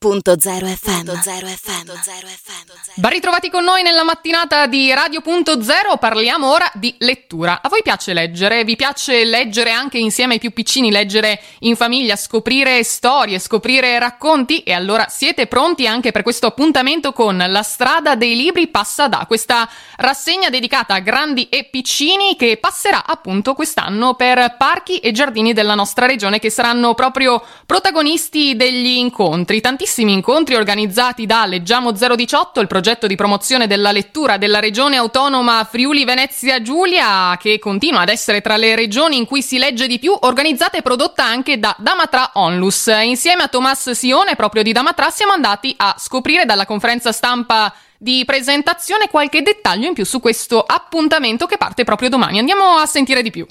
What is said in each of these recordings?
Radio.0 FM. FM. Ben ritrovati con noi nella mattinata di Radio.0, parliamo ora di lettura. A voi piace leggere? Vi piace leggere anche insieme ai più piccini, leggere in famiglia, scoprire storie, scoprire racconti? E allora siete pronti anche per questo appuntamento con La strada dei libri passa da, questa rassegna dedicata a grandi e piccini che passerà appunto quest'anno per parchi e giardini della nostra regione che saranno proprio protagonisti degli incontri. Tantissimi tantissimi incontri organizzati da Leggiamo 018, il progetto di promozione della lettura della regione autonoma Friuli Venezia Giulia, che continua ad essere tra le regioni in cui si legge di più, organizzata e prodotta anche da Damatra Onlus. Insieme a Tomas Sione, proprio di Damatra, siamo andati a scoprire dalla conferenza stampa di presentazione qualche dettaglio in più su questo appuntamento che parte proprio domani. Andiamo a sentire di più.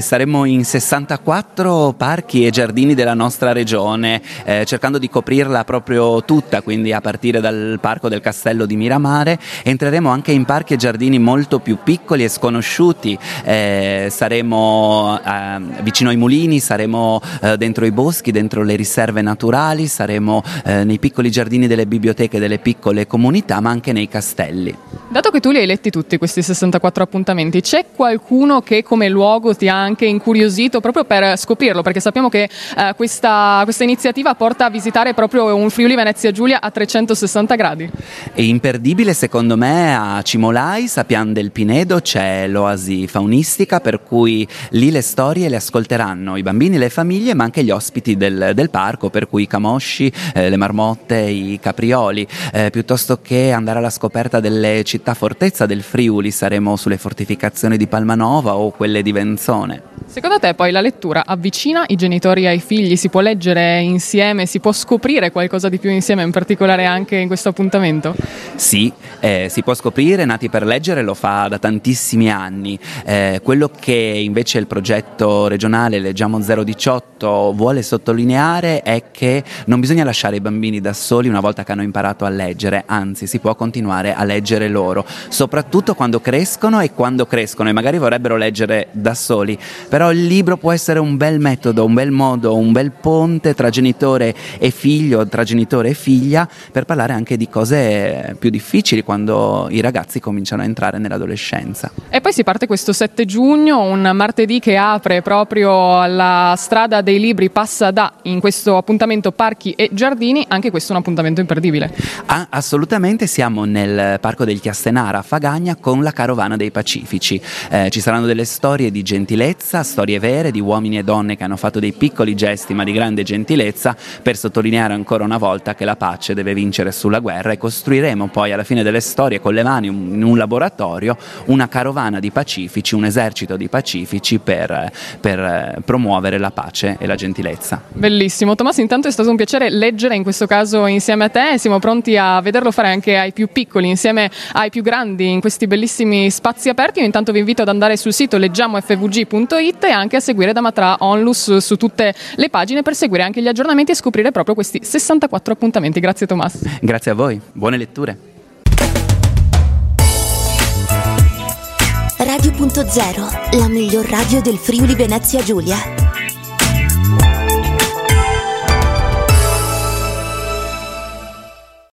Saremo in 64 parchi e giardini della nostra regione, eh, cercando di coprirla proprio tutta, quindi a partire dal parco del castello di Miramare. Entreremo anche in parchi e giardini molto più piccoli e sconosciuti, eh, saremo eh, vicino ai mulini, saremo eh, dentro i boschi, dentro le riserve naturali, saremo eh, nei piccoli giardini delle biblioteche delle piccole comunità, ma anche nei castelli. Dato che tu li hai letti tutti questi 64 appuntamenti, c'è qualcuno che come luogo ti ha anche incuriosito proprio per scoprirlo, perché sappiamo che eh, questa, questa, iniziativa porta a visitare proprio un Friuli Venezia Giulia a 360 gradi. È imperdibile secondo me a Cimolai, Sapian del Pinedo, c'è l'oasi faunistica per cui lì le storie le ascolteranno i bambini, le famiglie, ma anche gli ospiti del, del parco, per cui i camosci, eh, le marmotte, i caprioli, eh, piuttosto che andare alla scoperta delle città fortezza del Friuli, saremo sulle fortificazioni di Palmanova o quelle di Venzone. Secondo te poi la lettura avvicina i genitori ai figli? Si può leggere insieme? Si può scoprire qualcosa di più insieme, in particolare anche in questo appuntamento? Sì, eh, si può scoprire, Nati per leggere lo fa da tantissimi anni. Eh, quello che invece il progetto regionale Leggiamo 018 vuole sottolineare è che non bisogna lasciare i bambini da soli una volta che hanno imparato a leggere, anzi si può continuare a leggere loro, soprattutto quando crescono e quando crescono e magari vorrebbero leggere da soli però il libro può essere un bel metodo, un bel modo, un bel ponte tra genitore e figlio, tra genitore e figlia, per parlare anche di cose più difficili quando i ragazzi cominciano a entrare nell'adolescenza. E poi si parte questo 7 giugno, un martedì che apre proprio la strada dei libri, passa da in questo appuntamento parchi e giardini, anche questo è un appuntamento imperdibile. Ah, assolutamente, siamo nel Parco del Chiastenara a Fagagna con la Carovana dei Pacifici. Eh, ci saranno delle storie di gentilezza, storie vere di uomini e donne che hanno fatto dei piccoli gesti ma di grande gentilezza per sottolineare ancora una volta che la pace deve vincere sulla guerra e costruiremo poi alla fine delle storie con le mani in un laboratorio una carovana di pacifici, un esercito di pacifici per, per eh, promuovere la pace e la gentilezza. Bellissimo, Tommaso intanto è stato un piacere leggere in questo caso insieme a te, siamo pronti a vederlo fare anche ai più piccoli insieme ai più grandi in questi bellissimi spazi aperti, io intanto vi invito ad andare sul sito leggiamofvg.com www.onlus.it e anche a seguire Damatra Onlus su tutte le pagine per seguire anche gli aggiornamenti e scoprire proprio questi 64 appuntamenti. Grazie Tomas. Grazie a voi, buone letture. Radio.0, la miglior radio del Friuli Venezia Giulia.